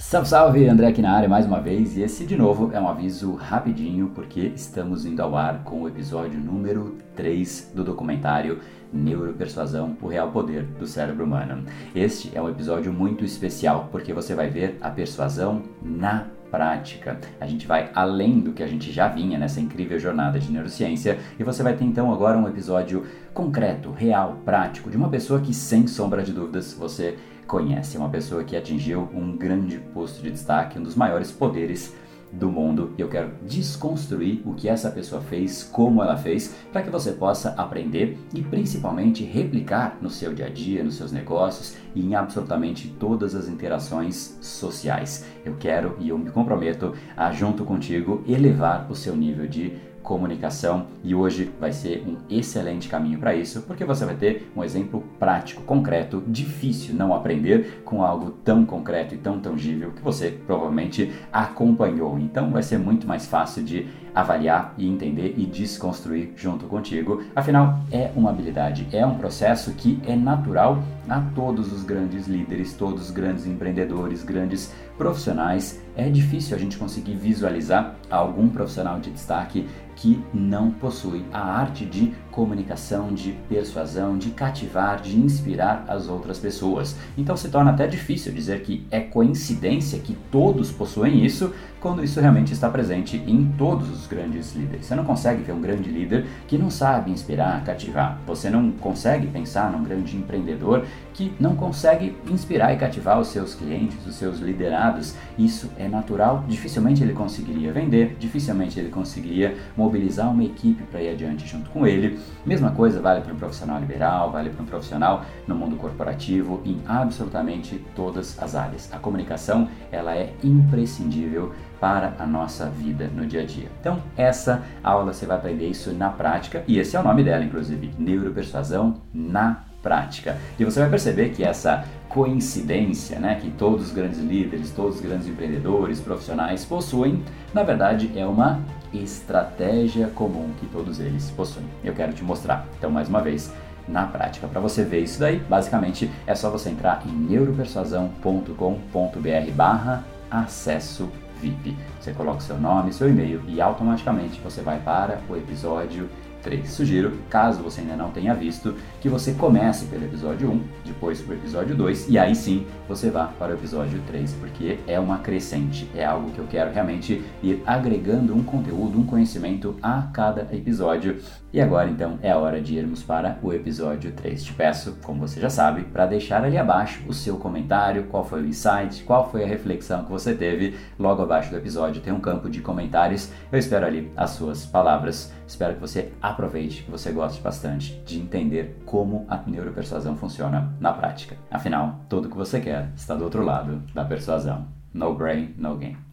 Salve, salve! André aqui na área mais uma vez e esse de novo é um aviso rapidinho porque estamos indo ao ar com o episódio número 3 do documentário Neuropersuasão, o real poder do cérebro humano. Este é um episódio muito especial porque você vai ver a persuasão na prática. A gente vai além do que a gente já vinha nessa incrível jornada de neurociência e você vai ter então agora um episódio concreto, real, prático, de uma pessoa que sem sombra de dúvidas você conhece, uma pessoa que atingiu um grande posto de destaque, um dos maiores poderes do mundo e eu quero desconstruir o que essa pessoa fez, como ela fez, para que você possa aprender e principalmente replicar no seu dia a dia, nos seus negócios e em absolutamente todas as interações sociais. Eu quero e eu me comprometo a, junto contigo, elevar o seu nível de comunicação e hoje vai ser um excelente caminho para isso, porque você vai ter um exemplo prático, concreto, difícil não aprender com algo tão concreto e tão tangível que você provavelmente acompanhou. Então vai ser muito mais fácil de avaliar e entender e desconstruir junto contigo. Afinal, é uma habilidade, é um processo que é natural a todos os grandes líderes, todos os grandes empreendedores, grandes profissionais. É difícil a gente conseguir visualizar algum profissional de destaque que não possui a arte de comunicação, de persuasão, de cativar, de inspirar as outras pessoas. Então se torna até difícil dizer que é coincidência que todos possuem isso, quando isso realmente está presente em todos os grandes líderes. Você não consegue ver um grande líder que não sabe inspirar, cativar. Você não consegue pensar num grande empreendedor que não consegue inspirar e cativar os seus clientes, os seus liderados. Isso é natural, dificilmente ele conseguiria vender, dificilmente ele conseguiria mobilizar uma equipe para ir adiante junto com ele. Mesma coisa vale para um profissional liberal, vale para um profissional no mundo corporativo, em absolutamente todas as áreas. A comunicação ela é imprescindível para a nossa vida no dia a dia. Então, essa aula você vai aprender isso na prática e esse é o nome dela, inclusive, neuropersuasão na prática. E você vai perceber que essa coincidência, né, que todos os grandes líderes, todos os grandes empreendedores, profissionais possuem, na verdade é uma estratégia comum que todos eles possuem. Eu quero te mostrar. Então, mais uma vez, na prática. Para você ver isso daí, basicamente é só você entrar em neuropersuasão.com.br barra acesso VIP. Você coloca seu nome, seu e-mail e automaticamente você vai para o episódio 3. Sugiro, caso você ainda não tenha visto, que você comece pelo episódio 1, depois para o episódio 2 e aí sim você vá para o episódio 3, porque é uma crescente, é algo que eu quero realmente ir agregando um conteúdo, um conhecimento a cada episódio. E agora então é a hora de irmos para o episódio 3. Te peço, como você já sabe, para deixar ali abaixo o seu comentário, qual foi o insight, qual foi a reflexão que você teve. Logo abaixo do episódio tem um campo de comentários. Eu espero ali as suas palavras. Espero que você aproveite, que você goste bastante de entender como a neuropersuasão funciona na prática. Afinal, tudo que você quer está do outro lado da persuasão. No brain, no game.